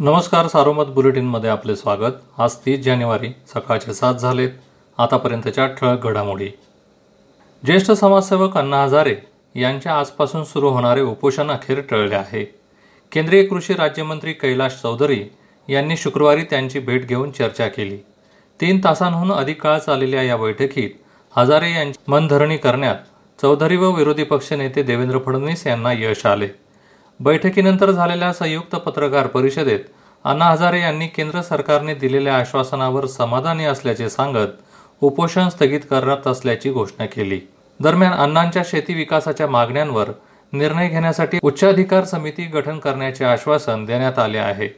नमस्कार सारोमत बुलेटिनमध्ये आपले स्वागत. आज तीस जानेवारी सकाळचे सात झालेत. आतापर्यंतच्या ठळक घडामोडी. ज्येष्ठ समाजसेवक अण्णा हजारे यांच्या आजपासून सुरू होणारे उपोषण अखेर टळले आहे. केंद्रीय कृषी राज्यमंत्री कैलाश चौधरी यांनी शुक्रवारी त्यांची भेट घेऊन चर्चा केली. तीन तासांहून अधिक काळ चाललेल्या या बैठकीत हजारे यांची मनधरणी करण्यात चौधरी व विरोधी पक्षनेते देवेंद्र फडणवीस यांना यश आले. बैठकीनंतर झालेल्या संयुक्त पत्रकार परिषदेत अण्णा हजारे यांनी केंद्र सरकारने दिलेल्या आश्वासनावर समाधानी असल्याचे सांगत उपोषण स्थगित करत असल्याची घोषणा केली. दरम्यान अण्णांच्या शेती विकासाच्या मागण्यांवर निर्णय घेण्यासाठी उच्चाधिकार समिती गठन करण्याचे आश्वासन देण्यात आले आहे.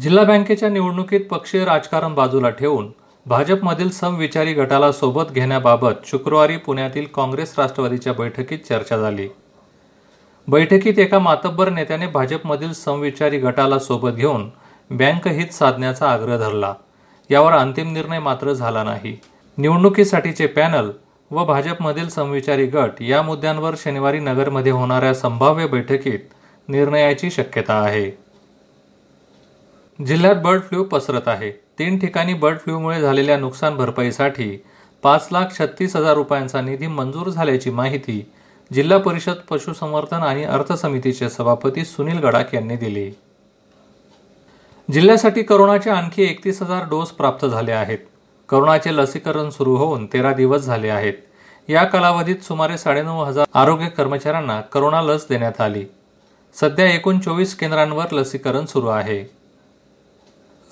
जिल्हा बँकेच्या निवडणुकीत पक्षीय राजकारण बाजूला ठेवून भाजपमधील समविचारी गटाला सोबत घेण्याबाबत शुक्रवारी पुण्यातील काँग्रेस राष्ट्रवादीच्या बैठकीत चर्चा झाली. बैठकीत एका मातब्बर नेत्याने भाजपमधील समविचारी गटाला सोबत घेऊन बँक हित साधण्याचा आग्रह धरला. यावर अंतिम निर्णय मात्र झाला नाही. निवडणुकीसाठीचे पॅनल व भाजपमधील समविचारी गट या मुद्द्यांवर शनिवारी नगरमध्ये होणाऱ्या संभाव्य बैठकीत निर्णयाची शक्यता आहे. जिल्ह्यात बर्ड फ्लू पसरत आहे. तीन ठिकाणी बर्ड फ्लूमुळे झालेल्या नुकसान भरपाईसाठी पाच लाख छत्तीस हजार रुपयांचा निधी मंजूर झाल्याची माहिती जिल्हा परिषद पशुसंवर्धन आणि अर्थ समितीचे सभापती सुनील गडाख यांनी दिली. जिल्ह्यासाठी करोनाचे आणखी एकतीस हजार डोस प्राप्त झाले आहेत. करोनाचे लसीकरण सुरू होऊन तेरा दिवस झाले आहेत. या कालावधीत सुमारे साडेनऊ हजार आरोग्य कर्मचाऱ्यांना करोना लस देण्यात आली. सध्या एकूण चोवीस केंद्रांवर लसीकरण सुरू आहे.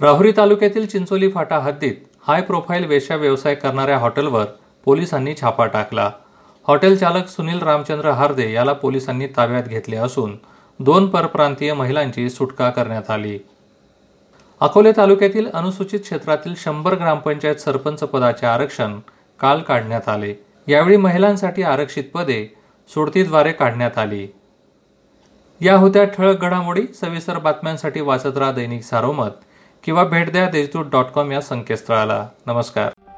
राहुरी तालुक्यातील चिंचोली फाटा हद्दीत हाय प्रोफाईल वेश्या व्यवसाय करणाऱ्या हॉटेलवर पोलिसांनी छापा टाकला. हॉटेल चालक सुनील रामचंद्र हार्दे याला पोलिसांनी ताब्यात घेतले असून दोन परप्रांतीय महिलांची सुटका करण्यात आली. अकोले तालुक्यातील अनुसूचित क्षेत्रातील शंभर ग्रामपंचायत सरपंच पदाचे आरक्षण काल काढण्यात आले. यावेळी महिलांसाठी आरक्षित पदे सोडतीद्वारे काढण्यात आली. या होत्या ठळक घडामोडी सविस्तर बातम्यांसाठी वाचत राहा दैनिक सारोमत किंवा भेट द्या देशदूत डॉट कॉम या संकेतस्थळाला. नमस्कार.